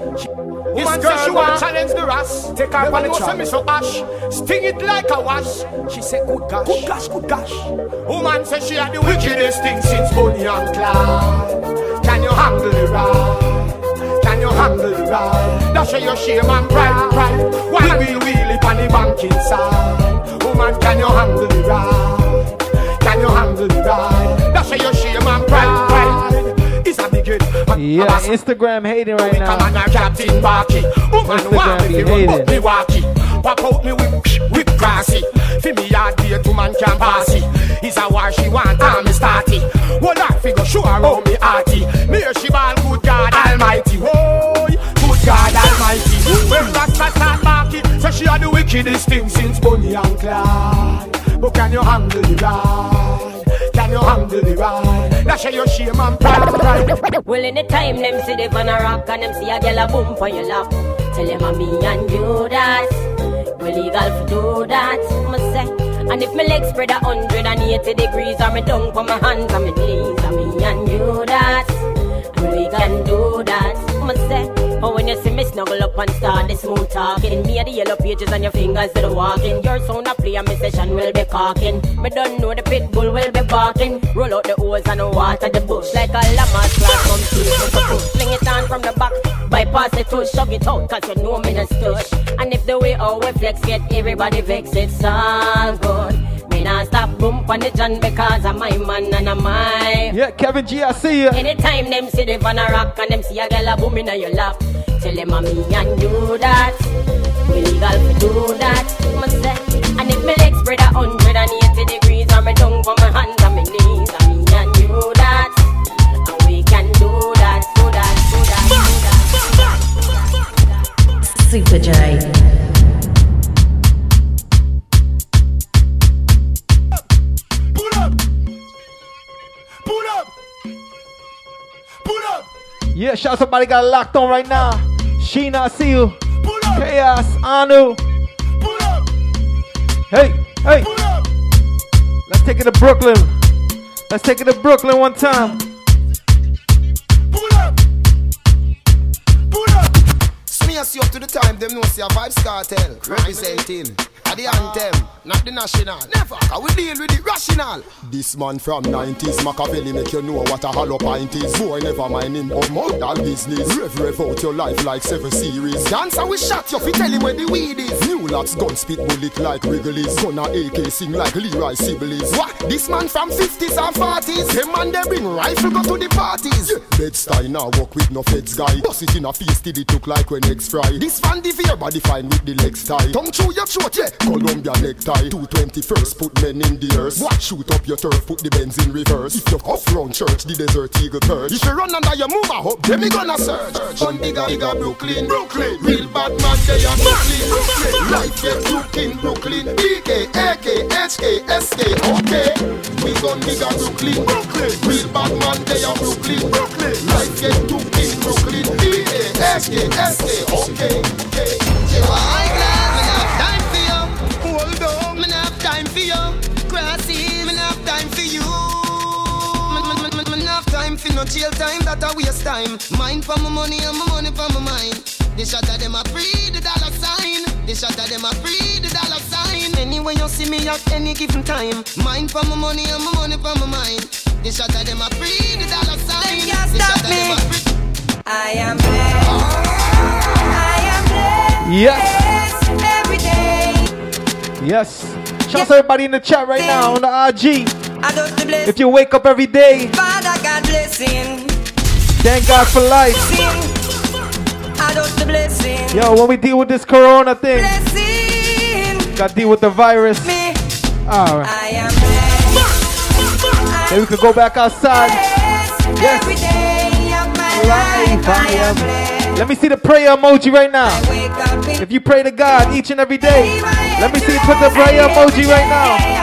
Woman says she want challenge the ras. Take her on the track. me so ash. Sting it like a wash. She say good gosh. Good gosh, good gosh. Woman says she had the wickedest thing since Bonnie and Clyde. Can you handle the ride? Can you handle the ride? That's your shame and pride, pride. Why we wheelie on the bank inside? Woman, can you handle the ride? Can you handle the ride? That's your shame and pride, Yeah, Instagram hating right now. Instagram be hating. Pop out me with, with grassy. Fi me yard date, woman can pass it. It's a war she want, and me start it. That figure sure around me hearty. Me she ball, good God Almighty. Whoa, good God Almighty. When Rasta start barking, say she had the wickedest thing since Bonnie and Clyde. But can you handle the ride? Can you handle the ride? Dash your shame and pride. Well, in the time them see the van a rock and them see a girl a boom for your lap. Tell them a me and you that. We legal to do that, must say. And if my legs spread a hundred and eighty degrees, or me down for my hands and my knees, and me and you that. And we can do that, must say. Oh, when you see me snuggle up and start the smooth talking, me and the yellow pages on your fingers to the walking. Your sound a play and my session will be cocking. Me don't know the pit bull will be barking. Roll out the hose and water the bush like a llama slap from two Fling it on from the back, bypass the tush, shove it out, cause you know me no stush. And if the way our flex get everybody vex, it's all good. Me not stop boom on the John because I'm my man and I'm my. Yeah, Kevin G, I see you. Anytime them see the van a rock and them see a girl a boom in your lap. Tell them I'm me and do that. We legal to do that. Yeah, shout somebody got locked on right now. Sheena, I see you. Chaos, Anu. Hey, hey. Let's take it to Brooklyn. Let's take it to Brooklyn one time. Pull up. Pull up. Smear see up to the time, them know see a Vybz Kartel representing. At the anthem, not the national. Never. I will deal with the rational. This man from 90s, Machiavelli make you know what a hollow pint is. Boy, never mind him of modal business. Rev, rev out your life like seven series. Dancer we shot you, fi tell him where the weed is. New lots gun spit bullet like Wrigley's. Gonna AK sing like Leroy Sibbles. What? This man from 50s and 40s. Them man they bring rifle go to the parties. Yeah. Bed-Stuy now walk with no feds guy. Bust it in a face till it look like when eggs fry. This fan the fear body fine with the legs tie. Tongue through your throat, yeah. Columbia necktie. 221st, put men in the earth. What? Shoot up your turf, put the Benz in reverse. If you off round church, the desert eagle perch. If you run under your move, I hope them me gonna search. On digga digga Brooklyn, Brooklyn. Real bad man, they are Brooklyn, Brooklyn. Life get took in Brooklyn. BK, AK, HK, SK, okay. We gon' digga Brooklyn, Brooklyn. Real bad man, they are Brooklyn, Brooklyn. Life get took in Brooklyn. BK, SK, okay. okay. For no jail time. That a waste time. Mind for my money and my money for my mind. The shot of them a free the dollar sign. The shot of them a free the dollar sign. Anyway you see me at any given time. Mind for my money and my money for my mind. The shot of them a free the dollar sign. Them can't stop shot of them me. I am blessed. I am blessed. Yes. Every day. Yes. Shout out to everybody in the chat right now on the RG. I just the. If you wake up every day, Father God blessing. thank God for life. Sing. I just the blessing. Yo, when we deal with this corona thing, Blessing. gotta deal with the virus. Me. Alright. I am blessed. Then we could go back outside. Yes. Every day of my Life. I am. Let me see the prayer emoji right now. I wake up in If you pray to God each and every day, let me see you put the prayer emoji right now.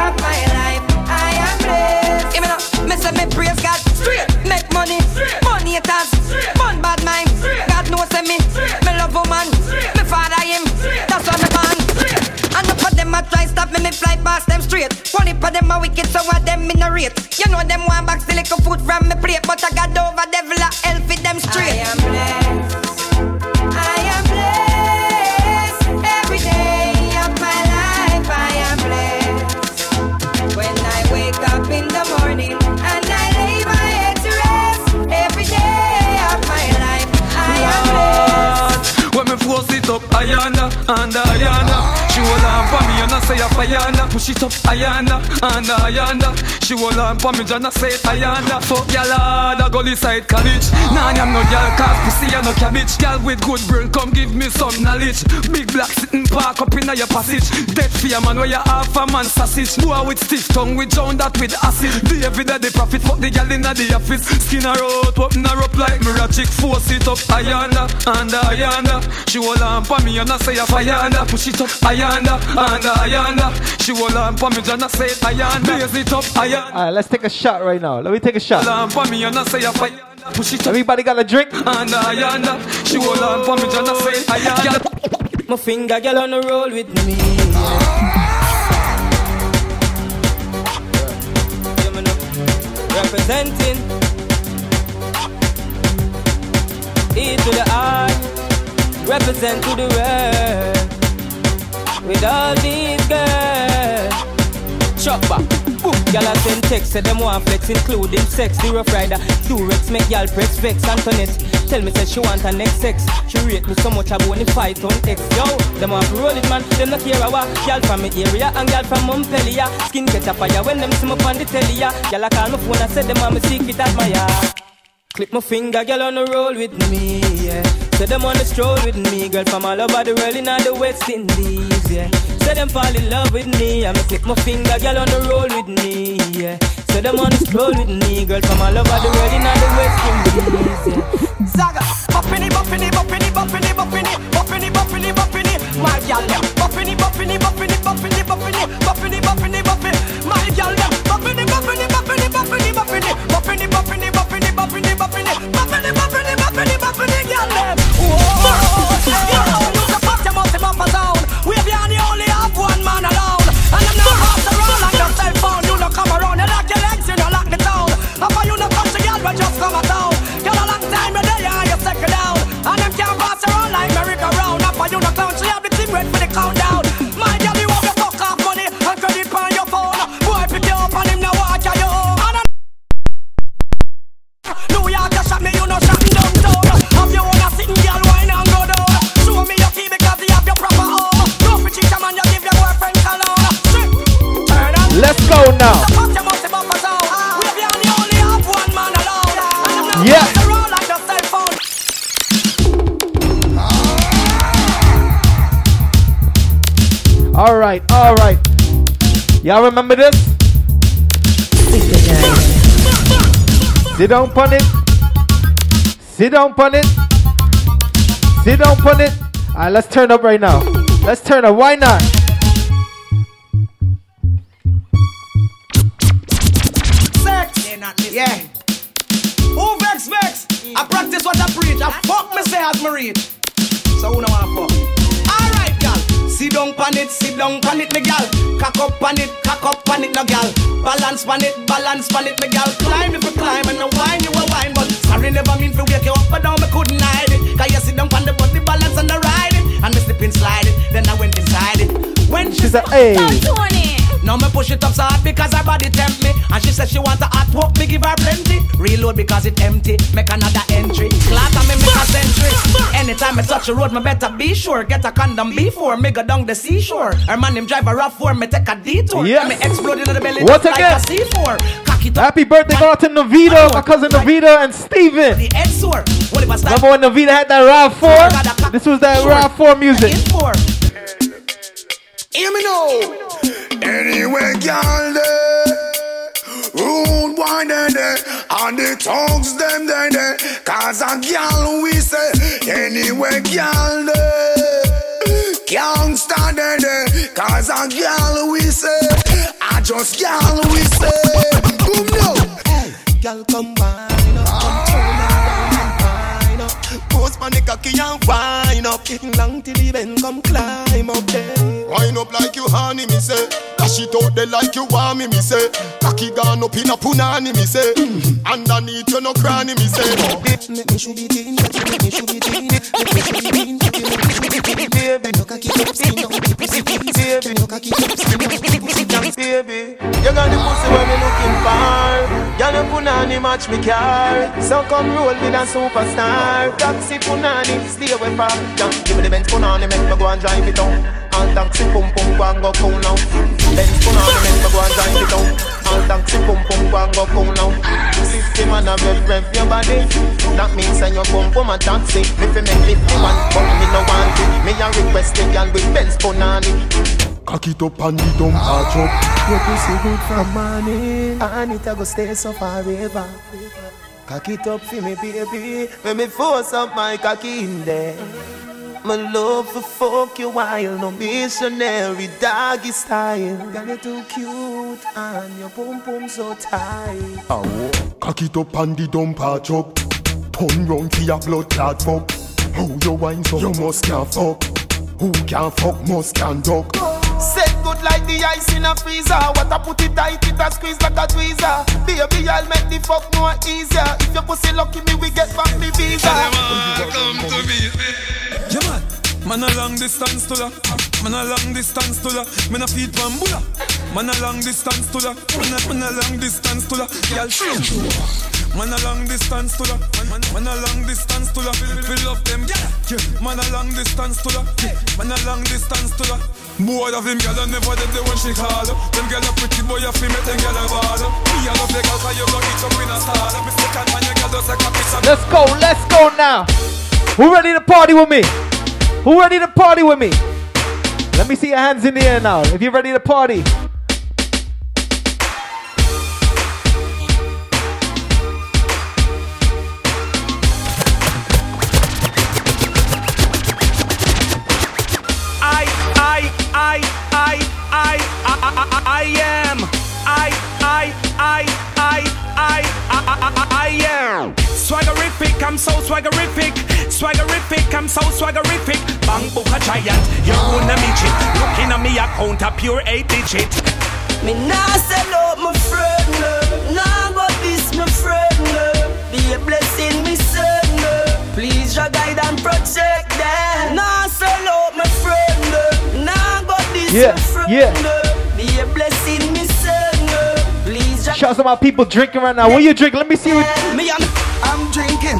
Haters, fun bad mind. God knows me, me love woman, me father him, that's why me born. And up of them a try stop me, me fly past them straight. One of them a wicked, so what them in a rate. You know them want back still little food from me plate, but I got over devil a hell them straight. I am blessed. Andalya. She on for me and I say Ayana. Push it up Ayana and Ayana. She on for me and I say Ayana. Fuck y'all hard, I go side college. Nah, I'm no girl, cause pussy and no cabbage. Girl with good brain, come give me some knowledge. Big black sitting park up in your passage. Dead fear man, where you half a man sausage. Boy with stiff tongue, we drown that with acid. The David the profit, fuck the girl in the office. Skin her out, open her up like mirror chick. Force it up, Ayana and Ayana. She on for me and I say Ayana. Push it up, Ayana and Ayana. She hold on for me and I say Ayana. Blaze it up, Ayana. Alright, let's take a shot right now. Let me take a shot. Hold on for me and I say a Ayana. Push it up. Everybody got a drink? And Ayana. She hold on for me and I say Ayana. My finger, girl, on the roll with me. Representing E to the R, represent to the world with all these girls. Chop back. Gyal a send text, say them want flex, including sex. The rough rider, Durex, make gyal press vex. Antoinette, tell me say she want her next sex. She rate me so much I want to fight on X. Yo, them want to roll it man, them not care a what. Gyal from me area and gyal from Montpellier. Skin get a fire when them see me on the telly. Gyal a call my phone and say them want me secret admire. Clip my finger, girl on the roll with me, yeah. Say them on the stroll with me, girl from all over the world in all the West Indies, yeah. Say them fall in love with me, I'ma click my finger, girl on the roll with me, yeah. Say them on the stroll with me, girl from all over the world in all the West Indies, yeah. Zaga, buffini, buffini, buffini, buffini, buffini, buffini, buffini, buffini, my gal them. Buffini, buffini, buffini, buffini, buffini, buffini, buffini, buffini, my gal them. Buffini, buffini, buffini, buffini, buffini, buffini, buffini, buffini, buffini, buffini, buffini, buffini, buffini, buffini, gal them. Whoa, Y'all remember this? Sit down on it. Sit down on it. Sit down on it. All right, let's turn up right now. Let's turn up. Why not? Balance pan it, balance pan it, me gal. Climb if you climb and no wine you a wine, but sorry never mean to wake you up, but down me couldn't hide it. Cause you sit down pan the body balance and the ride it, and me slip and slide it. Then I went inside it. When she a hey. Now me push it up so hard because her body tempt me And she said she want a hot walk, me give her plenty Reload because it empty, make another entry Clock and me make a century Anytime I touch the road, me better be sure Get a condom before me go down the seashore Her man him drive a rough for me take a detour Yes. Me explode in the belly Once just again. like a C4 Cock it up, Happy birthday go out to Navita, my cousin Navita and Steven. the head What if I start Remember when Navita had that Rob 4? This was that Rob 4 music. in for? Hear me now. Anyway, girl, there. Rude boy, there, there. And the tongues, them, there, there. Cause a girl, we say. Anyway, girl, there. Can't stand there, there. Cause a girl, we say. I just girl, we say. Boom, no. Hey, girl, come wine Post on the cocky and wine up. Getting long till the bend, come climb up there. Wind up like you honey, me say. Dash it out there like you want me, me say. Cocky gone up in a punani, me say. Mm-hmm. Underneath you no cranny, me say. Make me should be teen, make me should be teen, make me should be teen, make me should be teen, baby. No cocky up, skin up, the pussy please, baby. No cocky up, skin up, the pussy dance, baby. You got the pussy when me looking for. Girl, a punani match me car. So come roll with a superstar. Taxi punani, stay away from. Jump, give me the Benz punani, make me go and drive it on. All taxi pum pum go and go cool now. Benz punani, make me go and drive it on. All taxi pum pum go and go cool now. Fifty man a rev rev your body. That means say you pum pum a taxi. Me fi make fifty one, but me no want it. Me a request the girl with Benz punani. Cock it up and it don't patch up. Your pussy good from morning And it a go stay so forever Cock it up for me baby When me force up my cocky in there My love for fuck you while No missionary doggy style Girl you too cute And your pum pum so tight Oh. Cock it up and it don't patch up. Turn round for your blood clot fuck. How you wine so you must can't fuck. Who can fuck must can duck. Set good like the ice in a freezer What I put it tight, it a squeeze like a tweezer Baby, I'll make the fuck more easier If your pussy lucky me, we get back me visa Come to me. Yeah, man. Man a long distance to la. Man a long distance to la. Man a feed one bulla. Man a long distance to la. Man a, man a long distance to la. Girl, shit. Man a long distance to la. Man, man, a long distance to la. Fill up them, yeah. Man a long distance to. Yeah. Man a long distance to la. Boy of him, girl, I never did the when she call. Them girl a pretty boy, a female, them girl a bad. Me a love the girl, 'cause you go eat up in a star. Me second man, you girl just like a pizza. Let's go, let's go now. Who ready to party with me? Who ready to party with me? Let me see your hands in the air now. If you're ready to party. I'm so swaggerific. Swaggerific, I'm so swaggerific. Bang book a giant, you wanna meet it. Looking at me account a pure eight digit. Me nah sell out my friend, no. Nah go this my friend, no. Be a blessing, me son, no. Please your guide and protect them. Nah sell out my friend, no. Nah go this Yeah, my friend, yeah. no. Be a blessing, me son, no. Please your Shout out to my people drinking right now. What you drink? Let me see what. me I'm I'm drinking,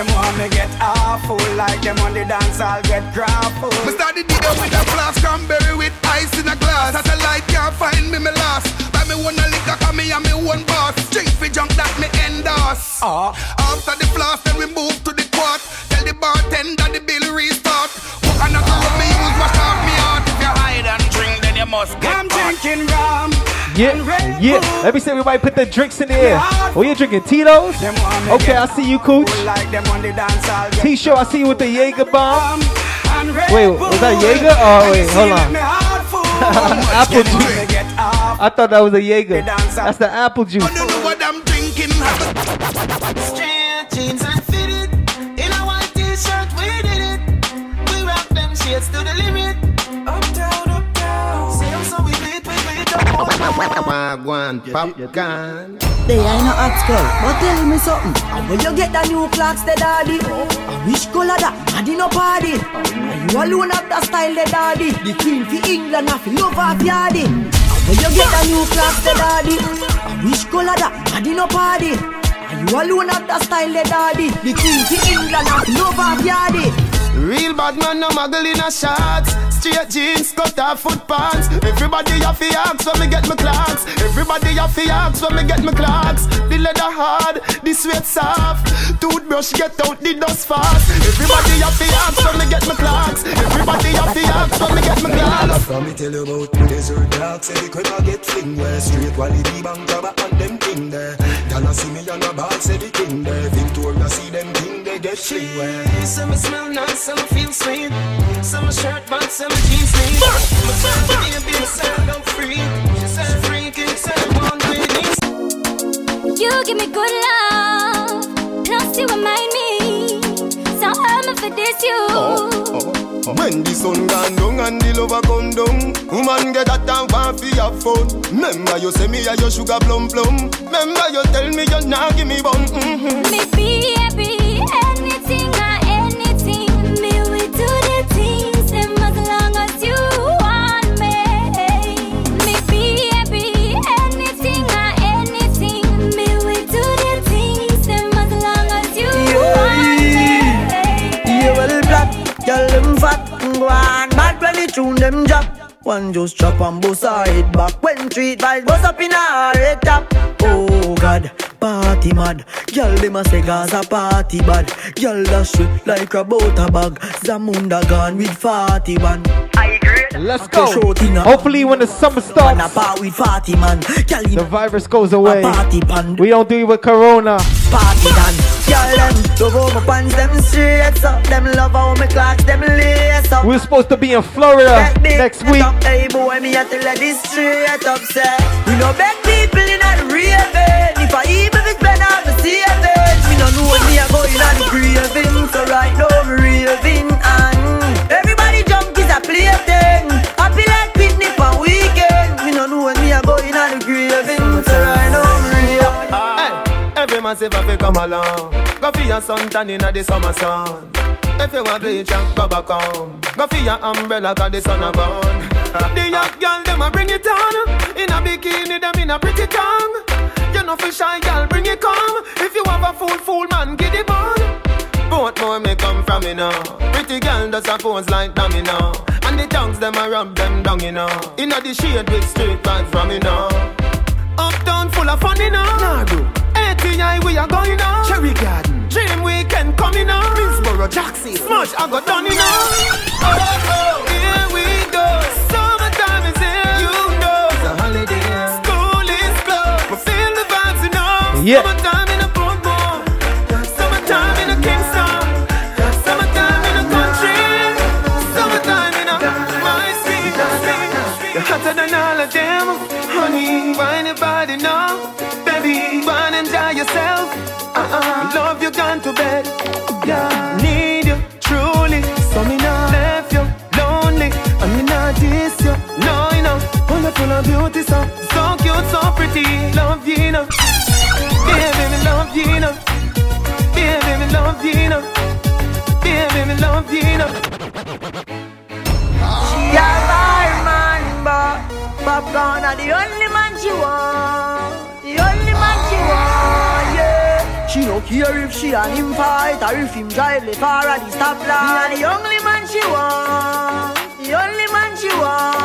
Them want me get awful like them on the dance, I'll get crowd full. Me start the day with a flask cranberry with ice in a glass. Satellite can't find me, me lost. Buy me one a liquor, cause me and me one boss. Drink for junk that me endorse. Ah. After the flask, then we move to the quart. Tell the bartender the bill restart. Coconut rum me use, wash off me heart. If you hide and drink, then you must get I'm caught. drinking rum. Yeah, yeah. Let me see everybody put the drinks in the air. What you drinking? Tito's? Them want me Okay, I see you, Cooch. full like them on the dance, I'll get T-shirt, I see you with the Jaeger bomb. rum and Red Wait, Bull. was that Jaeger? Oh, wait, hold on. me heart full. Apple juice. me get half I thought that was a Jaeger. That's the apple juice. I don't know Wagwan, popcorn They ain't no hot girl, but tell me something. And when you get the new clocks, the daddy. I wish color that, daddy no party. And you alone have the style, the daddy. The queen for England, I feel love off yardy. And when you get the new clocks, the daddy. I wish color that, daddy no party. And you alone have the style, the daddy. The queen for England, I feel love off yardy. Real bad man, no muggle in a shots. Straight jeans, cut off foot pants. Everybody have to ask when me get my clocks. Everybody have to ask when me get my clocks. The leather hard, the sweat soft. Toothbrush get out the dust fast. Everybody have to ask when me get my clocks. Everybody have to ask when me get my clocks. Let me tell you about the desert dark Say the crib I get fling where Straight quality bank cover them thing there Y'all see me on a ball say the king there Victoria see them king they get fling where Some smell nice, some feel sweet. Some shirt, but some jeans sleeve. My son, be a big sound, I'm free. She said, freaking, said, one with You give me good love, plus you remind me. So I'm for this you. Oh, oh. When the sun gone down and the lover come down Woman get that and want fi have fun Remember you say me a your sugar plum plum Remember you tell me you not give me bun mm-hmm. Me be happy, tune them drop. One just chop and bust her head back when treat vibes bust up in her head top. Oh God, party mad. Girl, them a say Gaza party bad. Girl, that shit like a butter bag. Zamunda gone with 41. Let's go. Hopefully, when the summer starts, with 40 man. The virus goes away. We don't do it with Corona. Party done. Girl, them love how my pants them straight up. Them love how my clocks them lace up. We're supposed to be in Florida next week. Hey boy, me a tell her this straight up, say We no beg people in a raving If I if come along. Go for your suntan inna the summer sun. If you want bleach, and go back home. Go for your umbrella 'cause the sun a burn. the young girl them a bring it on. In a bikini them in a pretty tongue. You know for shy girl bring it come. If you have a fool fool man get it on. Both more may come from me now. Pretty girl does a pose like dummy now. And the tongues them a rub them down you know. Inna the shade with straight vibes from me now. Uptown full of fun, you know. Nah. ATI, we are going now. Cherry Garden. Dream Weekend coming now. Middlesboro, Jackson. Smash, I got done, know. Oh, oh, here we go. Summertime is here, you know. It's a holiday. School is closed. We feel the vibes, you know. Yeah. Summertime Wonderful and beauty, so so cute, so pretty. Love you, know. Baby, me love you, know. Baby, me love you, know. Baby, me love you, you know. She a my man, but Popcorn are the only man she want The only man she want, yeah She no care if she and him fight Or if him drive the far at the stoplight Me are the only man she want The only man she want,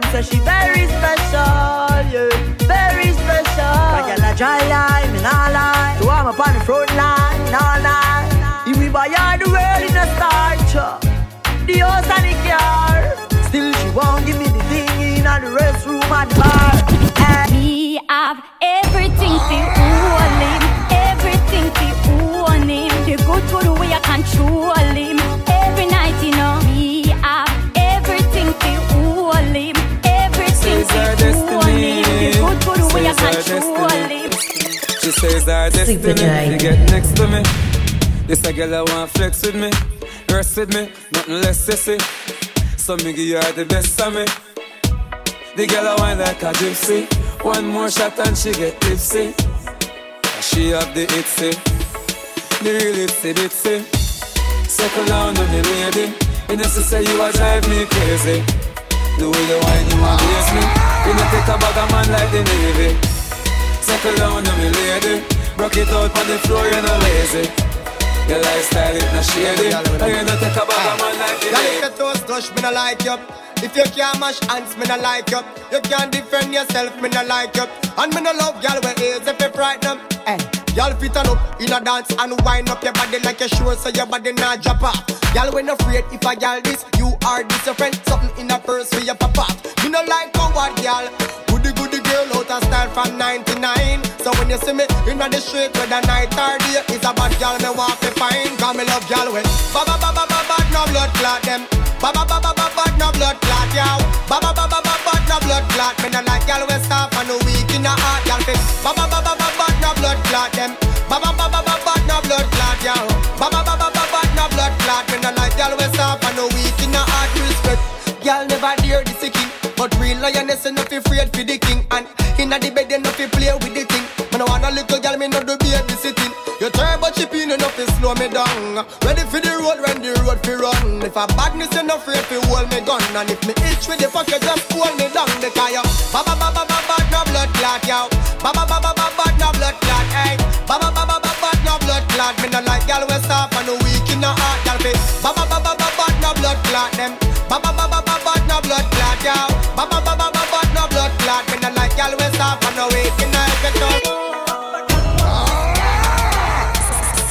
man say she very special, yeah. Very special. Like a dry line, me nah lie. So I'm up on the front line, nah lie. If we buy all the world in a starch uh, the house and the car. Still, she won't give me the thing in the restroom and the bar. We have everything for own him, everything for own him. The good good way I control says our destiny to get next to me. This a girl I want flex with me, rest with me, nothing less sissy. So me give her the best of me. The girl I want like a gypsy. One more shot and she get tipsy. She have the itsy, the real itsy bitsy. Settle down on me lady. You know say you a drive me crazy. The way you whine you a blaze me. You know take a bag of man like the navy. Settle down on me lady. Rock it out on the floor, you know lazy. Your lifestyle it not shady. And you know take a bag of man like if navy. your toes touch, me no like you. If you can't mash hands, me no like you. You can't defend yourself, me no like you. And me no love girl with ears if you frighten them. Hey, eh, y'all fit on up in a dance and wind up your body like a sure so your body not drop off. Y'all when afraid if I y'all this, you are this your friend. Something in a purse for your off. Me no like coward girl. Goody goody from 99. So when you see me in the street whether night or day, it's a bad girl me want to find. Cause me love girl with ba ba ba ba ba bad no blood clot them. Ba ba ba ba ba bad no blood clot yow. Ba ba ba ba ba bad no blood clot. Me no like girl with soft and no weak in the heart. Girl fit ba ba clot them. Ba ba ba ba ba ba no blood clot yo. Ba ba ba ba ba ba no blood clot. Me no like y'all we soft and no weak in the heart respect. Y'all never dare this king, but real lioness enough afraid down. Ready for the road when the road fi run. If a badness you no afraid fi hold me gun. And if me itch with the pocket just hold me down. The car yo. Ba ba ba ba ba ba no blood clot yo. Ba ba ba ba ba ba no blood clot hey. Ba ba ba ba ba ba no blood clot. Me no like gal we soft and no weak in the heart gal. Ba ba ba ba ba ba no blood clot them. Ba ba ba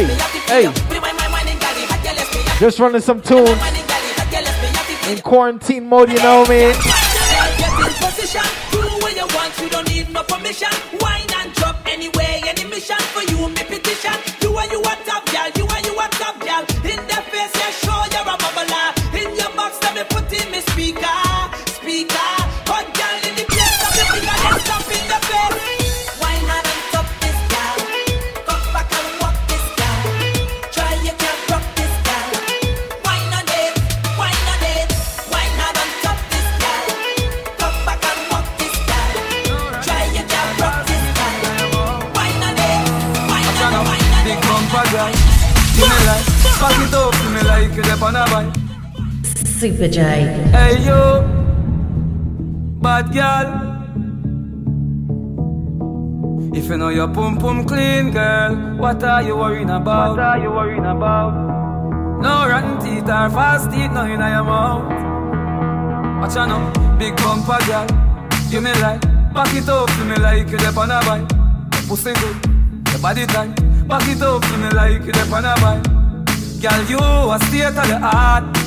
happy. Just running some tunes in quarantine mode, you know me. Super J. Hey yo, bad girl. If you know your pum pum clean, girl, what are you worrying about? What are you worrying about? No rotten teeth or fast teeth, no in your mouth. Watch out now, big bumper girl. Give me like, back it up to me like you on a bike. Pussy good, your body tight. Back it up to me like you on a bike. Girl, you a state of the art.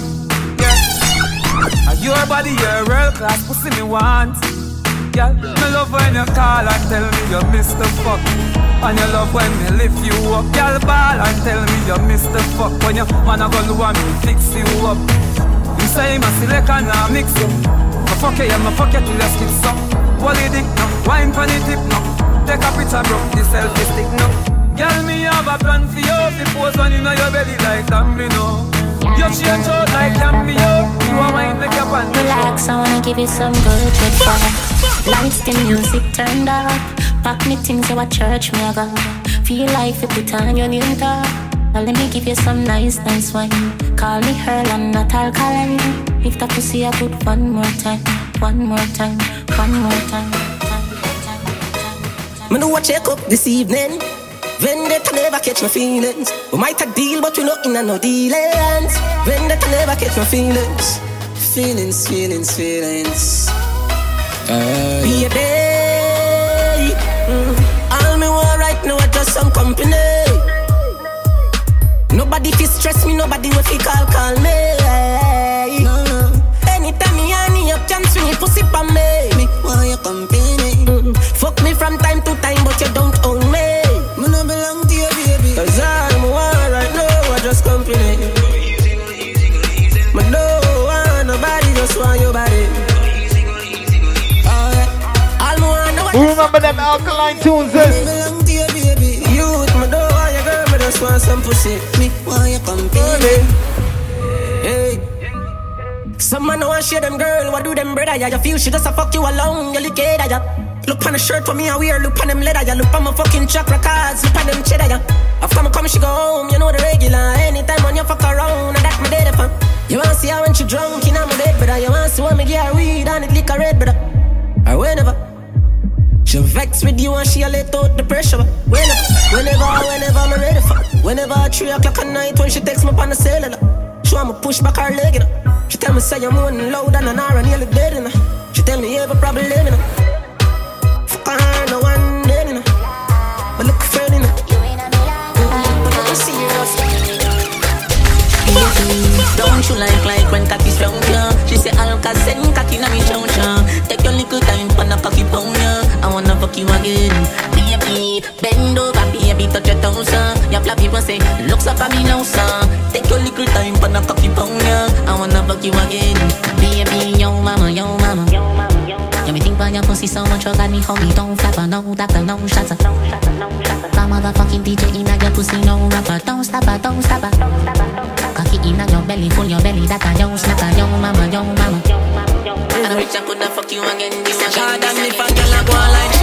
And your body, your world class pussy me want. Girl, me love when you call and tell me you miss the fuck. And you love when me lift you up. Girl, ball and tell me you miss the fuck. When you man a gun want me fix you up. You say my select and I mix you. My fuck you, yeah, my fuck you till you skip some. Wally dick no, wine pon the tip no. Take a picture, bro, the selfie stick no. Girl, me have a plan for you. The pose on inna your belly like domino. You change out like cameo. You a wine make your pants Relax, I wanna give you some good good vibes. Lights, the music turned up. Pack me things, you a church me a go. Feel like you put on your new top. Now let me give you some nice, nice wine. Call me Earl, I'm not alkaline. If that pussy I put one more time, one more time, one more time. Me do a check up this evening. Vendetta never catch my feelings. We might a deal, but we not in a no dealings. Vendetta never catch my feelings. Feelings, feelings, feelings. Uh, Baby, mm, all me want right now is just some company. Nobody fi stress me, nobody will fi call call me. No, no. Anytime me honey up, can swing pussy pa me. Me want your company. Mm, fuck me from time to time, but you don't own remember them alkaline tunes? me belong to you, baby. Youth, me don't want your girl, me just want some pussy. Me want your company. Hey. Some man want share them girl, what do them brother? Yeah, you feel she just a fuck you alone, you look at ya. Look on the shirt for me, I wear. Look on them leather, yeah. Look on my fucking chakra cards. Look on them cheddar, yeah. After me come, she go home. You know the regular. Anytime when you fuck around, and that me dead for. You wanna see her when she drunk in my bed, brother. You wanna see when me get her weed and it lick her red, brother. Or whenever. She vex with you and she a let out the pressure. Whenever, whenever, whenever I'm ready for. Whenever three o'clock at night when she text me on the cellular. She want me push back her leg, you know. She tell me say you're moaning loud and an hour nearly dead, you know. She tell me a problem, know. Fuck Don't you like like when cocky strong, yeah. She say I'll send cocky na me chow chow. Take your little time for na cocky pound, yeah. I wanna fuck you again, baby. Bend over, baby, touch your toes, yeah. Your flappy one say looks up at me now, sir. Take your little time for na cocky pound, yeah. I wanna fuck you again, baby. Yo mama, yo mama, yo mama. Yeah, me think about your pussy so much, oh you got me homie. Don't flapper, no doctor, no shots. No shots, no shots. My motherfucking DJ in your pussy, no rapper. Don't stop her, don't stop her. Cocky your belly, full your belly, that a yo snapper, yo mama, yo mama. And I wish I coulda fuck you again, you again. Jordan, if a girl a go like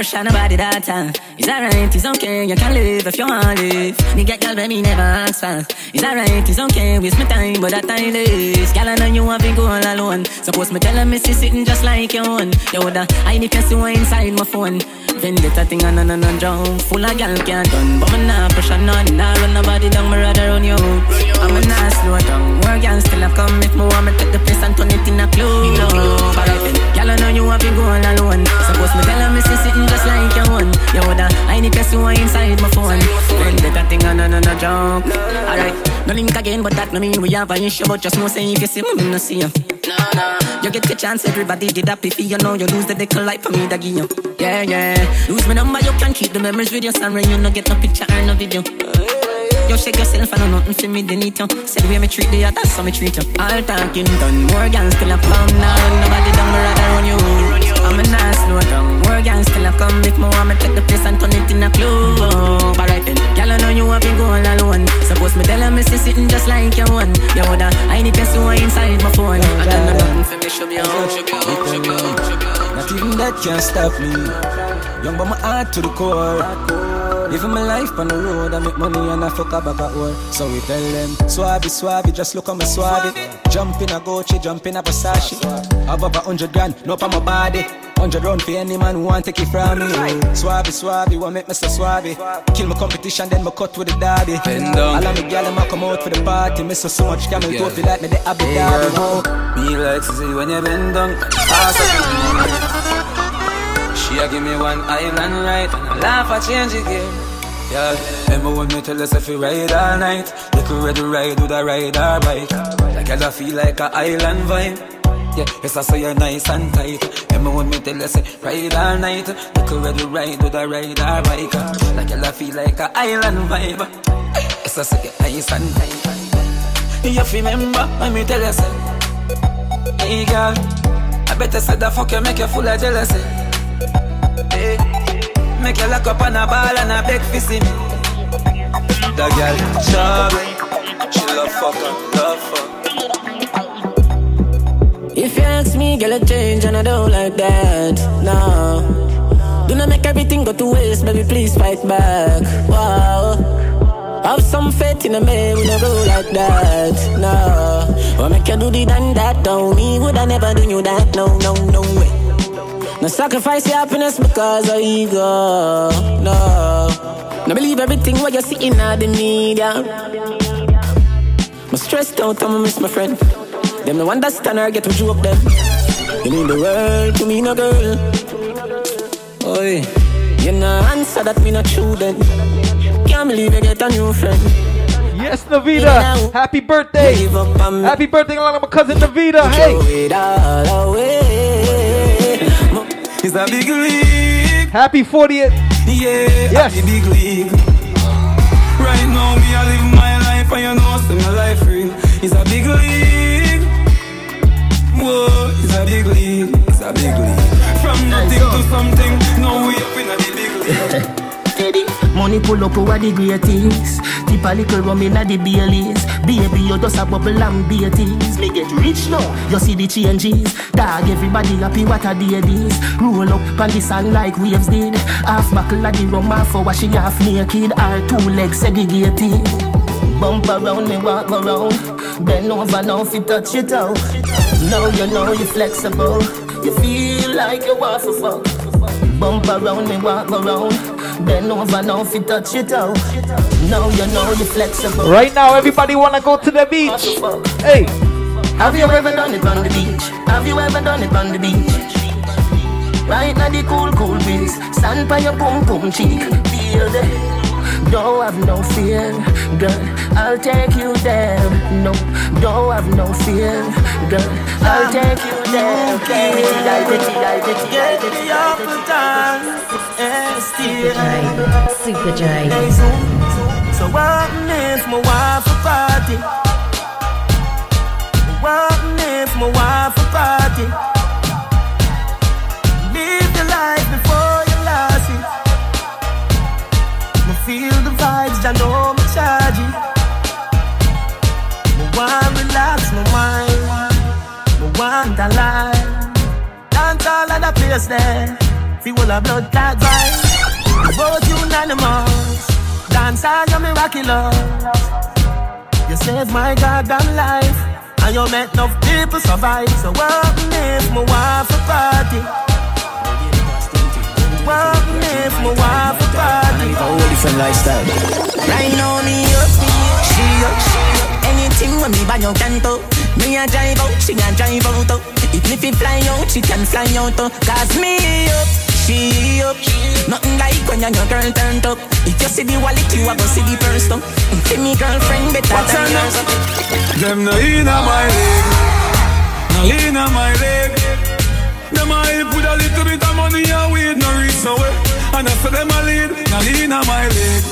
pressure nobody that time. It's alright, it's okay, you can live if you want to live. Get girl, baby, never ask for. It's alright, it's okay, waste my time, but that time is. Girl, I know you want to go all alone. Suppose me tell her, see sitting just like you own. Yo, the I need to see what inside my phone. Vendetta thing and on and on jump. Full of girl can't done, but me nah pressure none. Nah run nobody down, me rather run you. I'm a nah slow down. More girl still have come if me want me take the place and turn it in a club. Alright then, girl, I know you want to go all alone. Suppose me tell her, see sitting just like you own. Yo, the I need what inside my phone. Vendetta thing and on and on jump. Alright, no link again, but that no mean we have an issue. But just know say if you see me, me no see you. No, no. You get the chance, everybody did that if you know you lose the decal life for me, that give you. Yeah, yeah. Lose my number, you can keep the memories with your son when you no get no picture or no video. You shake yourself, I know nothing for me, they need you. Said the way me treat the others, so me treat you. All talking done, more gangs still a pound now. Nobody done, me rather run you. I'm a nice down. More gangs still come me want me take the place and turn it in a club. Alright then, girl, I know you have been going alone. Suppose me tell her me see sitting just like you one. You woulda, I need to see what inside my phone. I don't know nothing for me, show me out, show. Not even that can stop me Young but my heart to the core Living my life on the road I make money and I fuck up at work So we tell them Swabby, swabby, just look at me swabby Jump in a Gucci, jump in a Versace Above a hundred grand, no on my body Hundred round for any man who want take it from me. Swabby, swabby, what make me so swabby? Kill my competition, then me cut with the daddy Bend down. All of me gal, a come out for the party. Miss so so much camel Yeah. feel like me the Abu Dhabi Me like to see when you bend down. She a give me one island right And I laugh I change game. Yeah, remember when me tell us if you ride all night You could ready ride with a ride or bike. Like I feel like a island vibe yeah, yes, I say you're nice and tight. Remember when me tell you say ride all night. You could ready ride with a ride or bike. Like I feel like a island vibe. Yes, I say you're nice and tight. You remember when me tell you say, Hey girl, I better say the fuck you make you full of jealousy. Hey, make you lock up on a ball and a beg for see me. The girl chubby, she love fuck and love fuck. If you ask me, girl, I change and I don't like that. No. Do not make everything go to waste, baby, please fight back. Wow. Have some faith in a man, we never go like that. No. Or make you do the done that, don't me, would I never do you that? No, no, no way. No sacrifice your happiness because of ego. No. No believe everything what you see in the media. I'm stressed out, I'ma miss my friend. Them no understand or get to joke them. You mean the world to me, no girl. Oi, you no answer that me not true then. Can't believe you get a new friend. Yes, Navita. Happy birthday. Happy birthday along with my cousin Navita. Hey. It all away. It's a big league. Happy 40th. Yeah, yes. the big league. Right now, me I live my life and you know, see my life real. It's a big league. Big league. It's a big league. From nothing to something, now we up in the big league. Money pull up over the greatest. Tip a little rum inna the Baileys. Baby, you just a bubble and beaties. Me get rich now. You see the changes. Dog, everybody happy what a day this. Roll up on the sand like waves did. Half buckle of the rum, half washing half naked. Our two legs segregated. Bump around me, walk around. Bend over now you touch it out. Now you know you're flexible. You feel like you want to fuck. Bump around me, walk around. Bend over now if you touch it out. Now you know you flexible. Right now, everybody wanna go to the beach. Hey. Have you ever done it on the beach? Have you ever done it on the beach? Right now the cool, cool breeze. Stand by your boom, boom cheek. Feel the don't have no fear, girl. I'll take you there. No, don't have no fear, girl. I'll um, take you there. Get me up and dance, and still. Super J. So what if my wife a party? What if my wife a party? Live the life before feel the vibes, I know me charge it. Me want relax my mind. Me want a life. Dance all of the place there. Feel all the blood clot vibes. Vote unanimous. Dance all your miraculous. You saved my goddamn life. And you make enough people survive. So what if my wife a party? My wife a party? Different lifestyle. Right now me up, she up. Anything when me buy you can do. Me a drive out, she a drive out. too. Even if it fly out, she can fly out. Cause me up, she up. Nothing like when your girl turned up. If you see the wallet, you a go see the purse. See me girlfriend better than yours. Them no inna my leg, no my leg. Them a help with a little bit of money and weed no reach nowhere. And I say them a lead, no inna my leg,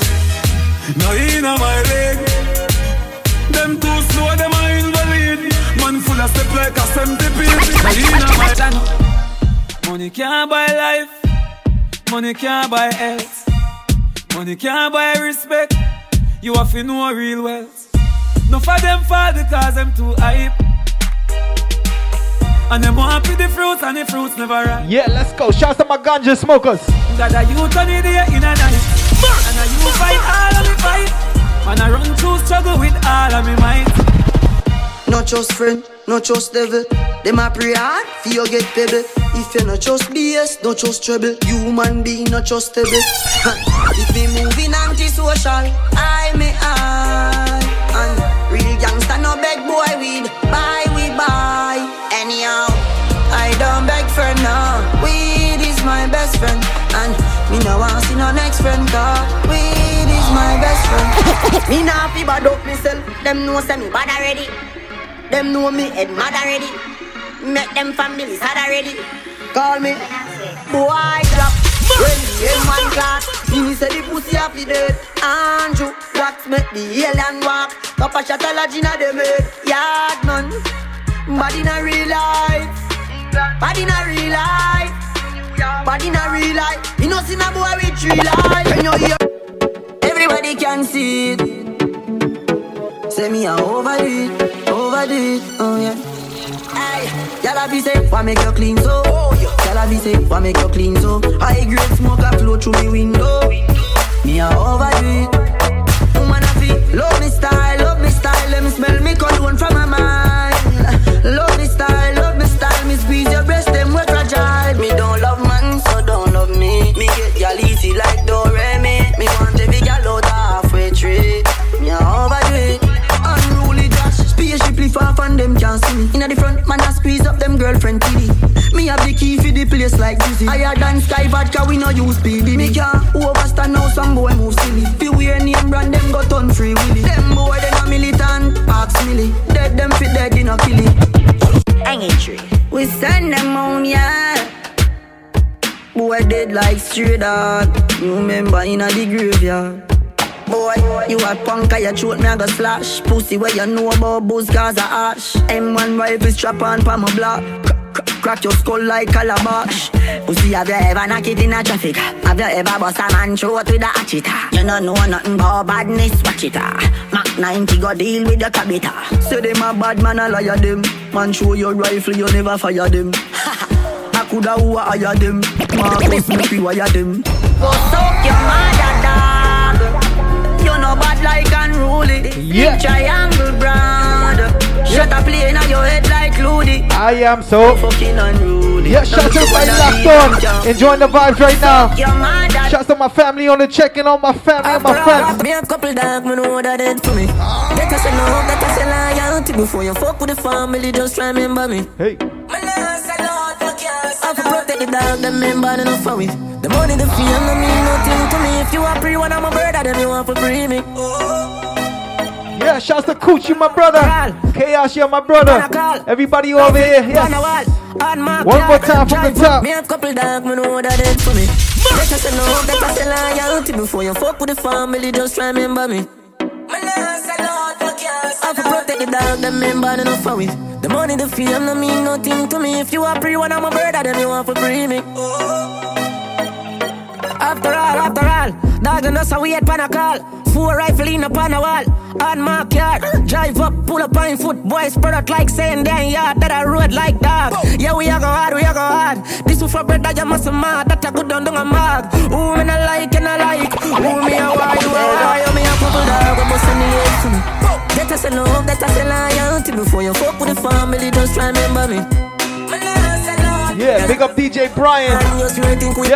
no inna my leg. Them too slow, them a invalid. Man full of step like a centipede. No inna my channel. Money can't buy life, money can't buy health, money can't buy respect. You have to know real wealth. No for them fall because them too hype. And them want to the fruits and the fruits never ripe. Yeah, let's go. Shouts to my ganja smokers. Got a youth on the day in a night. And a you fight all of me fight. And I run through struggle with all of me might. No trust friend, no trust devil. Them a pray hard, for you get pebble. If you no trust BS, no trust trouble. Human being no trustable. if me moving anti-social, I may I. And real gangster no beg boy weed. Buy we buy. Anyhow, I don't beg for now. Weed is my best friend. And me no want see no next friend. Cause weed is my best friend. me nah fi bad up myself. Them know say me bad already. Them know me head mad already. Make them families sad already. Call me boy drop. When the end man class, me say the pussy have the dead. Andrew, wax make the alien walk. Cup a shot a lodge inna them head. Yard man, bad in a real life. Bad in a real life. Bad in a real life. You know see my boy with three life. When you hear, everybody can see it. Say me a overdo it, overdo it, oh yeah. Y'all be say, why make you clean so? Y'all be say, why make you clean so? High grade smoke a flow through me window. Me a overdo it. Woman a feel, love me style, love me style. Let me smell me cologne from my mind. Lift off and them can't see me. Inna the front, man I squeeze up them girlfriend TD. Me have the key for the place like Dizzy. Higher than Sky Vodka, we no use PD. Me can't overstand now, some boy move silly. Fi wear name brand, them got on free willy. Them boy, them a militant, ask milly. Dead them fit dead, in a kill it. Hanging tree. We send them home, yeah. Boy dead like stray dog. You remember in a the graveyard. Boy, you a punk, I throat me a go slash. Pussy where you know about booze, cause I ash. M1 rifle strap on pa my block. Crack- your skull like calabash. Pussy, have you ever knock it in a traffic? Have you ever bust a man throat with a hatchet? You don't know nothing about badness, watch it. ah. Mac 90 go deal with your cabita. Say them a bad man, I liar them. Man, show your rifle, you never fire them. I coulda who I hire them. Marcus, make we wire them. Go soak your mother. You know bad like unruly. Yeah. Triangle brand. Shut up, plane on your head like Loody. I am so fucking unruly. Yeah, shout out to my locked on. Enjoying the vibes right now. Your. Shout out to my family on the check-in, all my family and my friends. Me a couple dog, me know that dead for me. Better say no, better say loyalty before you fuck with the family. Just remember me. Hey. The dog, them member enough for we. The money, the fame, no mean nothing to me. If you are free, one of my brother, then you want to free me. Yeah, shouts to Coochie, my brother. Chaos, you're my brother. Everybody over here, yes. One more time from the top. Me have couple dog, me know that it for me. Better say love, better say loyalty before you fuck with the family. Just remember me. I have to protect the dog, them member enough for it. The money, the fame, no mean nothing to me. If you are free, one of my brother, then you want to free me. After all, after all, dog and us a wait pan a call. Four rifle in upon a wall. On my car, drive up, pull up on foot, boys spread out like saying damn yard that I road like dog. Yeah, we a go hard, we a go hard. This for bread that you must mad, that a good down down a mag. Who me not like and I like, who me a why you a why, me a couple dog, we must send the head for me. That I say love, that I say before you fuck with the family, just try remember me. Yeah, big up DJ Brian. Yes.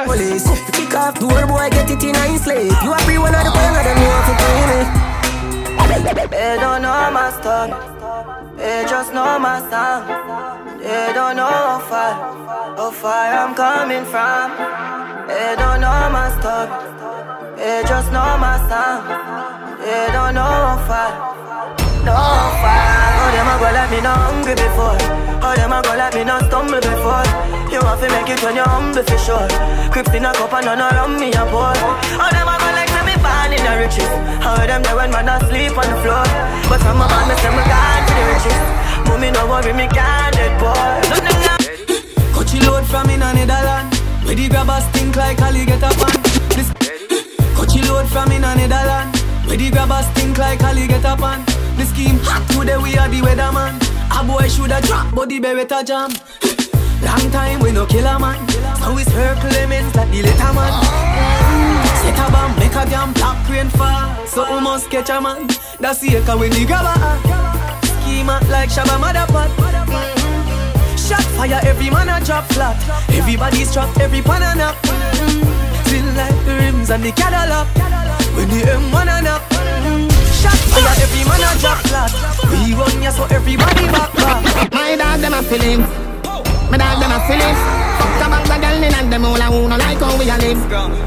Police. Kick off the world boy, get it in a slave. You are free one of the bang of you have to pay me. They don't know my story. They just know my sound. They don't know how far, how far I'm coming from. They don't know my story. They just know my sound. They don't know how far, no far. Oh, them a go like me not hungry before. Oh, them a go like me not stumble before. You have to make it when you're humble for sure. Crips in a cup and none around me a pour. Oh, them a go like me me born in the riches. How them there when man asleep on the floor. But from a man, me say me gone to the riches. Mommy no worry, me can't dead boy. Coachy load from in a Netherland. Where the grabbers think like Ali get up on. This Coachy load from in a Netherland. Where the grabbers think like Ali get up on. The scheme hot today we are the weatherman. A boy shoulda drop, but the beretta jam. Long time we no kill a man. So we circle elements like the little man. Set a bomb, make a jam, black rain fall. So we must catch a man. That's the echo when the grabber. Schema like Shabba Motherpot. Mm-hmm. Shot fire, every man a drop flat. Everybody's trapped, every pan a nap. Mm-hmm. Still like the rims and the Cadillac. When the M1 a nap. Shot fire, every man a drop flat. We run ya so everybody back back. My dog them a feeling. My dog them a feeling. Fuck about the girl in and them all a who no like how we a live.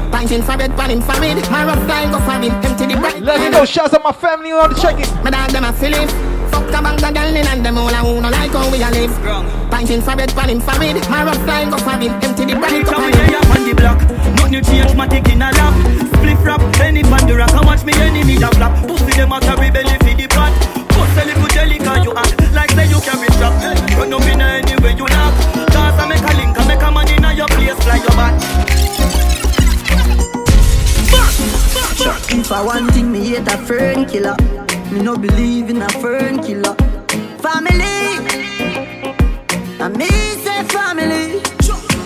Pinting for bed, pan him for it. My rough guy go for it. Empty the bright. Let's go. Shouts out my family on the check it. My dog them a feeling. Fuck about the girl in and them all a who no like how we a live. Pinting for bed, pan him for it. My rough guy go for it. Empty the bright. Come here up on the block. Nothing change, my tick in a lap. Split rap, any pan the rock. How much me enemy da flap? Pussy them a carry belly for the pot. Bust a little jelly cause you act like say you carry strap. Run up in any way you knock. Cause I make a link, I make a man in a your place, fly your back. If I want thing, me hate a friend killer. Me no believe in a fern killer. Family, I me say family.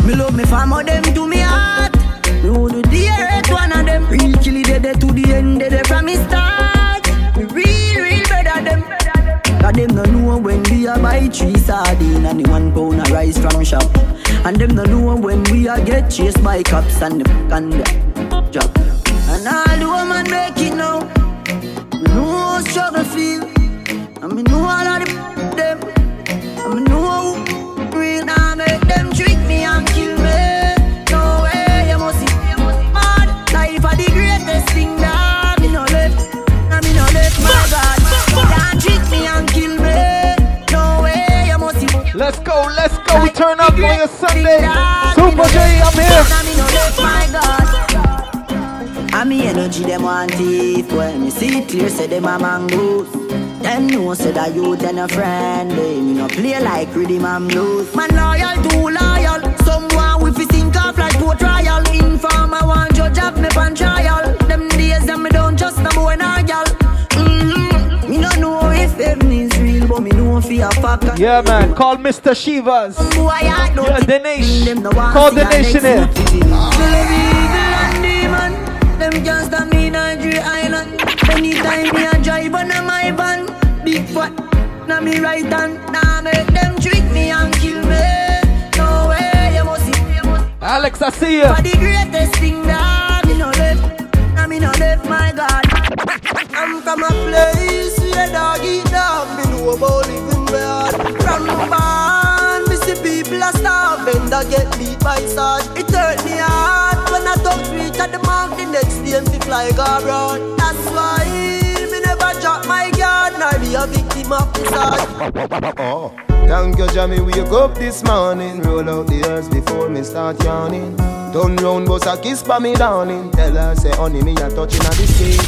Me love me fam, how them to me heart. Me would do the earth one of them. Real killy dead to the end, dead from me start. Me real, real better them. Cause them no know when we a buy three sardine and the one pound of rice from shop. And them no know when we a get chased by cops and the and the job. And all the woman make it now. Me know how struggle feel. And me know all of the them. And me know how real now make them trick me and kill me. No way, you must see. Mad life are the greatest thing that me no left. And me no left my God. Can't trick me and kill me. No way, you must see. Let's go, let's go. We turn up on your Sunday. Super J, I'm here. And me energy them want it When me see it clear say them a mangoes Them know say that you then a friend They me no play like rhythm and blues Man loyal too loyal Someone with fi sink off like to a trial Informer want judge have me pan trial Them days them me don't trust no boy nor gal mm-hmm. Me no know if heaven is real But me know fi a fucker Yeah, man. Call Mr. Shivas. Boy, I don't Yeah, think the nation. them no want Call see the nation here. Them can't stop me in Nigeria Island. Anytime me a drive on my van, big fat na me right hand. Make them trick me and kill me. No way, you must see. Alex, I see ya. For the greatest thing that me no left, na me no left, my God. I'm from a place where dog eat dog. Me know about living bad. From the barn, me see people are starving. That get beat by such. It hurt me heart next day fi fly go abroad. That's why me never drop my guard, nor be a victim of this art. Oh. Thank you, Jamie. Wake up this morning. Roll out the earth before me start yawning. Turn round, boss a kiss by me darling. Tell her, say, honey, me a touching at the skin.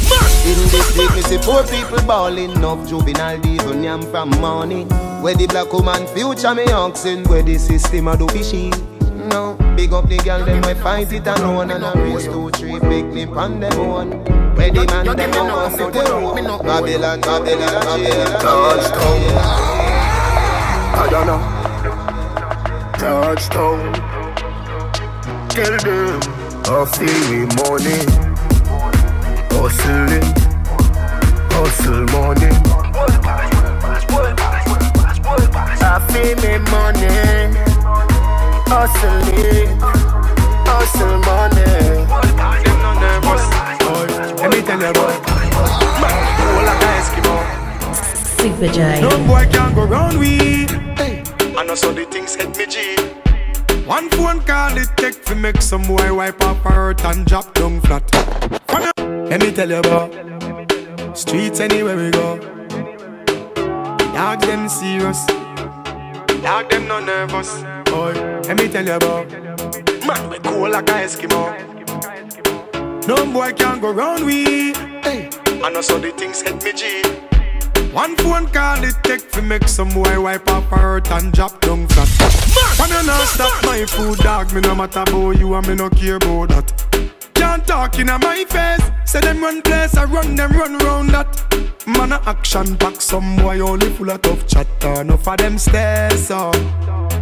In this week, me see poor people balling. Enough juvenile devil yam from morning. Where the black woman future me oxen. Where the system a do fishy. No, big up the girl, them we fight it alone And a race two, three, picnic on them one Where the man, them no want to go Babylon, Babylon, Babylon Touchdown. I don't know. Touchdown. Tell them I feel me money. Hustling. Hustle money. I feel me money. Hustling. Hustle money. Let me tell you about Whole like a Eskimo Super J. No boy can go round we hey. I know so the things hit me G One phone call it take to make some boy wipe up her hurt and drop down flat Let me tell you about Streets anywhere we go Dog them serious Dog them no nervous Boy, let me tell you about Man we cool like a Eskimo no boy can go round we. Hey. I know so the things hit me G. One phone call it take to make some boy wipe up hurt and drop down flat. When you not stop my food dog, me no matter about you and me no care about that. Can't talk in my face. Say them run place, I run them run round that. Man a action pack, some boy only full of tough chatter. Enough of them stairs up,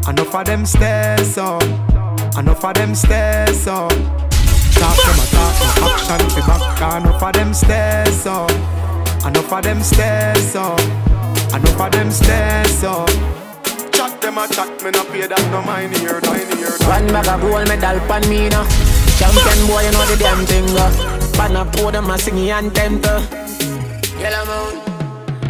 enough of them stairs up, enough of them stairs up. Talk them a talk, no action fi back Enough of them stairs up Enough of them stairs up Enough of them stairs up Chat them a chat, me no pay that no mind here, mind here One bag of gold medal pan me now. Champion boy, you know the damn thing. Uh. Pan a pour them a singing anthem to. Yellow moon.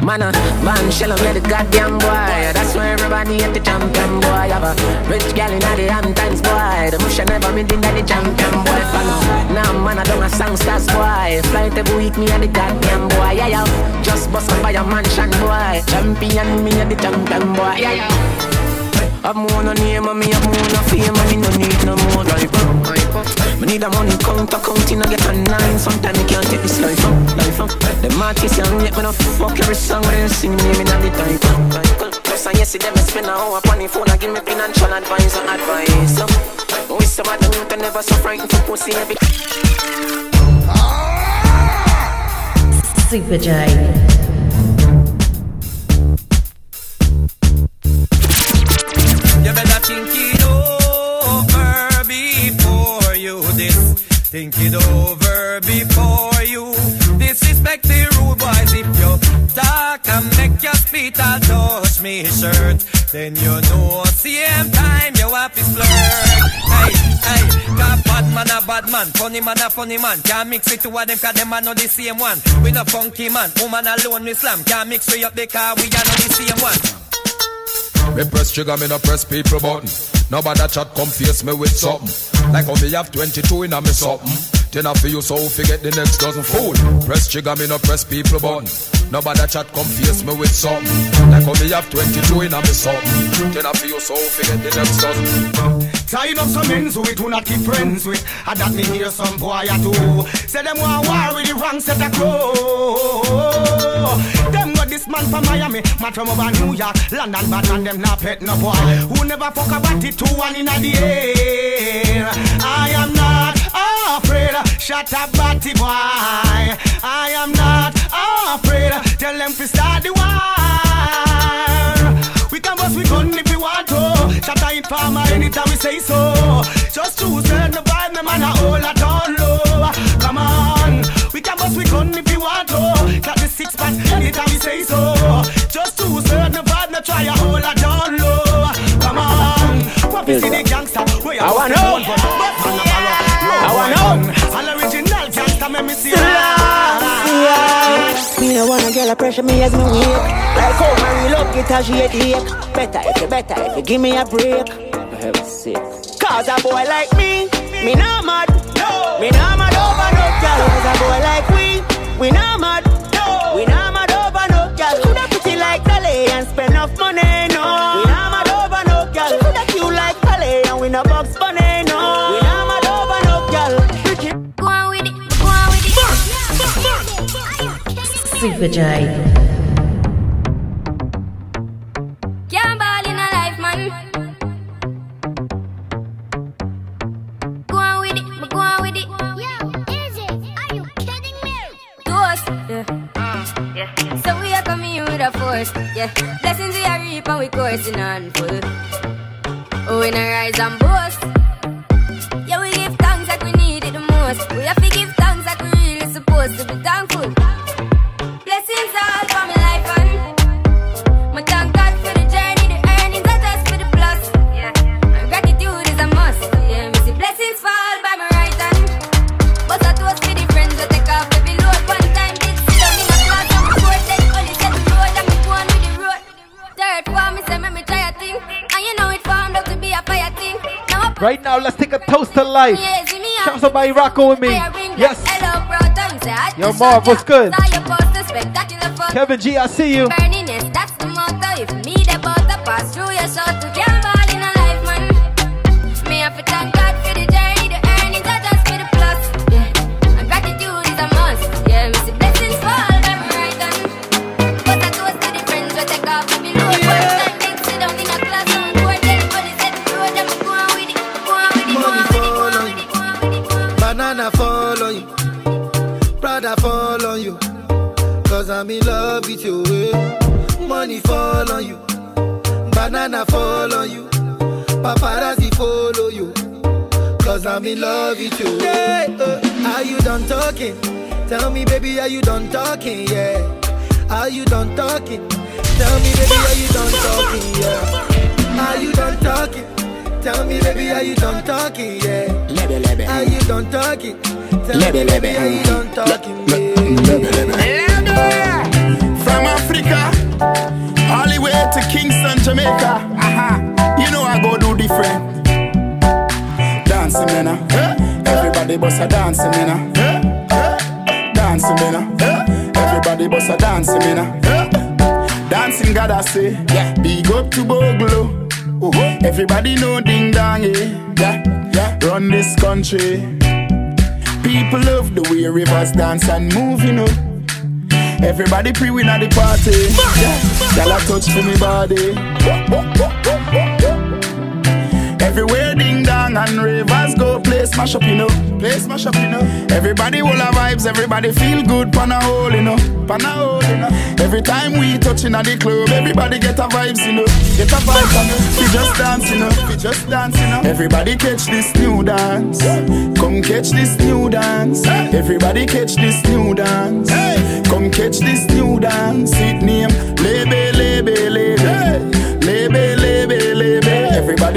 Man, a man shell me the goddamn boy. That's why everybody at the champion boy. Have a rich gal in the Hamptons boy. The mush never been in the champion boy. Fan. Now man, I don't a songsters boy. Flight every week, me and the goddamn boy. Yeah, yeah. Just bust up by a mansion boy. Champion, me and the champion boy. Yeah, yeah. Have more no name and me have more no fame and me no need no more life up. Me need a money count accounting I get a nine. Sometimes me can't take this life up, life up. Them artists young yet me no fuck every song when they sing me me not the type. Plus I yes them spend a hour upon the phone and give me financial advice advice. So, we some of them youth never so frightened for pussy every. Super J. Think it over before you disrespect the rude boys. If you talk and make your spit or touch me shirt, then you know same time you have to flirt. Hey, hey, got bad man a bad man, funny man a funny man. Can't mix it two of them cause them are not the same one. We no funky man, woman alone we slam. Can't mix we up because we are not the same one. Me press trigger, me no press people button. Nobody chat come face me with something. Like how me have 22 in a me something. Then I feel so forget the next dozen fool. Press trigger, me no press people button. Nobody chat come face me with something. Like how me have 22 in a me something. Then I feel so forget the next dozen. Tying up some ends who we do not keep friends with. And that me hear some boy do. Say them want war with the wrong set of clothes. This man from Miami, man from over New York, London, but and them not pet no boy. Who never fuck about it two one in the air. I am not afraid. Shut up, batty boy. I am not afraid. Tell them to start the war. We can bust we gun if we want to. Shut up, it farmer anytime we say so. Just choose turn the vibe, me man a hold a down low. Come on, we can bust we gun if we want to. Anytime we say so. Just choose turn the vibe, no try a hold a down low. Come on, what we see the gangster? We I wanna know. I wanna know. All original gangster, make me see Me no wanna get a pressure me as me wake Like how Mary love it as she headache Better if you better if you give me a break For heaven's sake Cause a boy like me, me not mad. Me not mad over no girl. Cause a boy like we, we not mad. Spend enough money, no. We not mad over no girl. Coulda cute like Dolly and we no box bunny, no. We not mad over no girl. Go on with it, go on with it. Super J. somebody rocking with me. Yes. Hello, brother. Me say Yo, Marv, what's good? Saw your poster, spectacular photo. Kevin G, I see you. Tell me, baby, are you done talking? Yeah. Are you done talking? Tell me, baby, are you done talking? Yeah. Are you done talking? Tell me, baby, are you done talking? Yeah. Lebe, lebe. Are you done talking? Tell Lebe, me, lebe. baby, are you done talking? From Africa, all the way to Kingston, Jamaica. Aha. You know I go do different. Dancing, man. uh. Everybody bust a dancing, man. Dancing, man. uh. Everybody bust a dancing, man. uh. Dancing, God, I say. Yeah. Big up to Bogle. Everybody know ding dong, yeah. yeah. yeah. Run this country. People love the way Ravers dance and move, you know. Everybody pre win at the party. Yeah. Y'all a touch for me body. Everywhere ding dong and Ravers go play smash up, you know. Play smash up, you know. Everybody will have vibes, everybody feel good, pan a hole, you know. Pan a hole, you know. Every time we touching at the club, everybody get a vibes, you know. Get a vibe, you know. We just dance, you know. We just dance, you know. Everybody catch this new dance. Come catch this new dance. Everybody catch this new dance. Come catch this new dance. It name Lebe, Lebe, Lebe.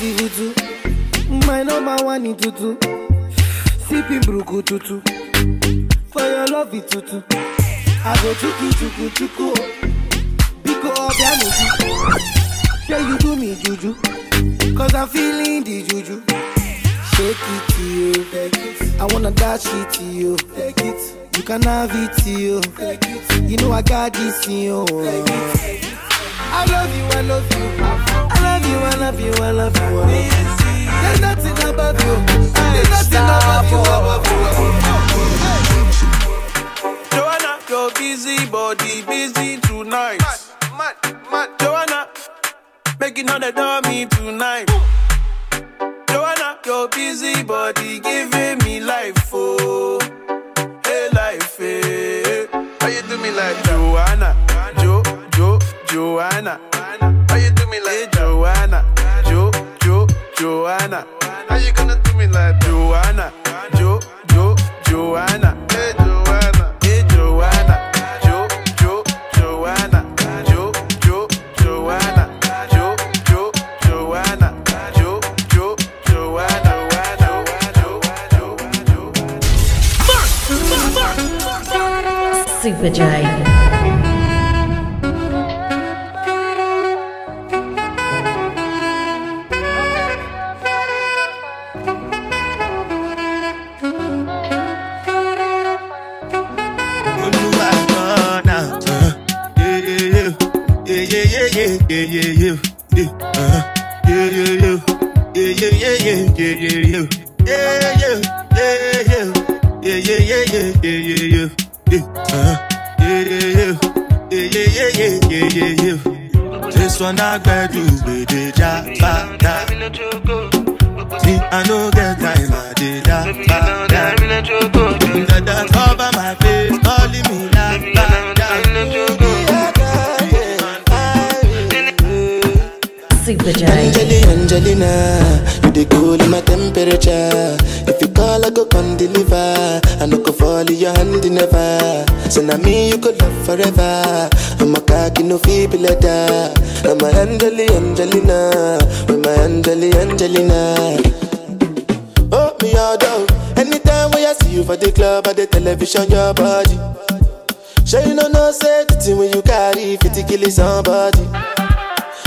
Beautiful too. My number one in tutu. Sipping bruku tutu. For your love it tutu. I go chuku chuku chuku. Biko obianuju. Yeah, you do me juju. Cause I'm feeling the juju. Shake it to you. Take it. I wanna dash it to you. Take it. You can have it to you. Take it. You know I got this in you. I love you, I love you, I love you. I love you, I love you, I love you. There's nothing above you. There's nothing above you, above you. Hey. Joanna, your busy body, busy tonight. Mad, mad, mad. Joanna, making all the dummy tonight. Ooh. Joanna, your busy body giving me life, oh, hey life, hey. How you do me like Joanna? Joanna. How you do me like hey, Joanna? Jo, Jo, Joanna. How you gonna do me like Joanna? Jo, Jo, Joanna. Hey, Joanna. Hey, Joanna. Jo, Jo, Joanna. Jo, Jo, Joanna. Jo, Jo, Joanna. Jo, Jo, Joanna. Super J. This one I got you with the job, Me, I no get time, I did that. Dada cover my face, calling me Angelina, Angelina, you the cool in my temperature. If you call, I go come deliver. I no go fall in your hand never. So now me you could love forever. I'm a cocky no feeble letter. I'm a Angelina, Angelina, with my Angelina, Angelina. Oh me all down. Anytime when I see you for the club or the television, your body. Sure you know no thing when you carry 50 kill somebody.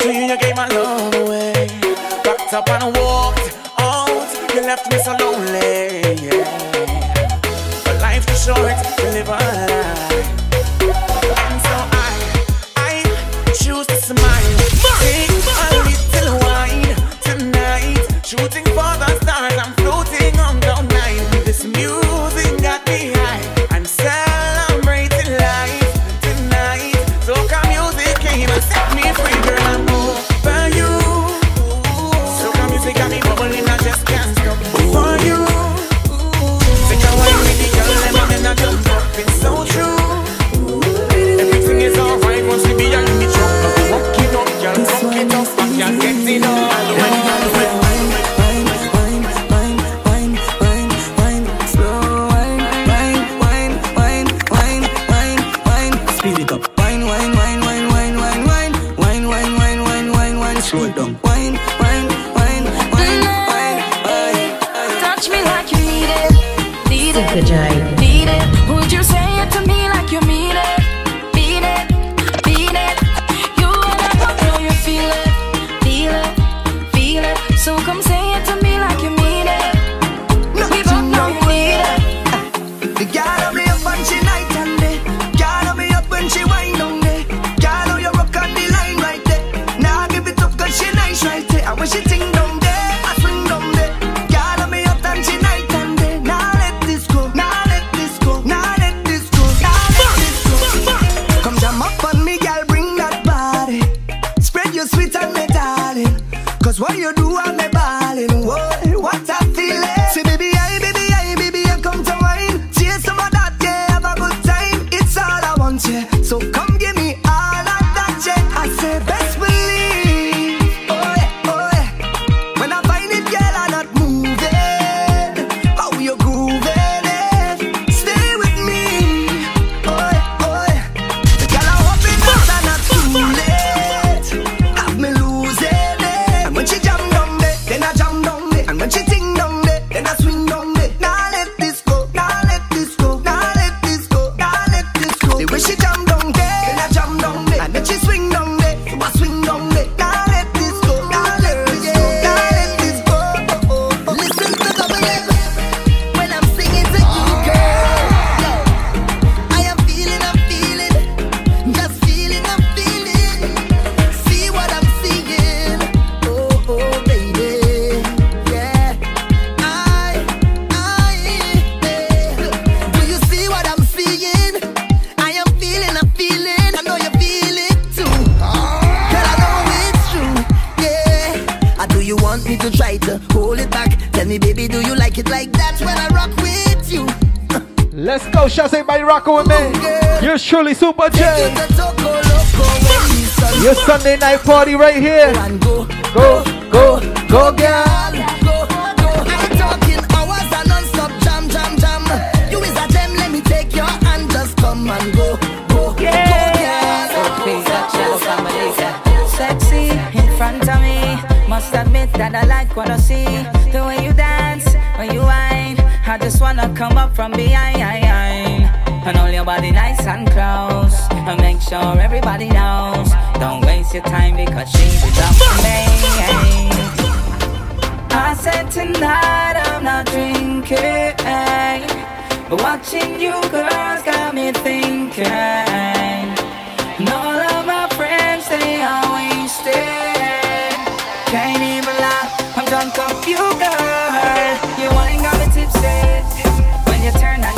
to you, gave my love away. Backed up and walked out, you left me so lonely. Yeah. But life's too short to live a lie. Surely Super J. Your Sunday night party right here. Go, go, go, go, girl. And non-stop jam, jam, jam. You is a gem, let me take your hand, just come and go, go, go, girl. Sexy in front of me. Must admit that I like what I see. The way you dance, when you whine. I just wanna come up from behind. And hold your body nice and close. And make sure everybody knows. Don't waste your time because she is up to me. I said tonight I'm not drinking. But watching you girls got me thinking. And all of my friends, they are wasted. Can't even lie, I'm drunk off you, girl. You ain't got me tipsy. When you turn and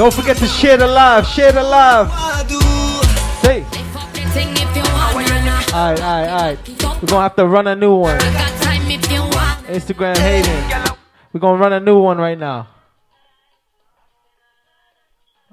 Don't forget to share the live, share the you wanna. Alright, alright, alright. We're gonna have to run a new one. Instagram hating. We're gonna run a new one right now.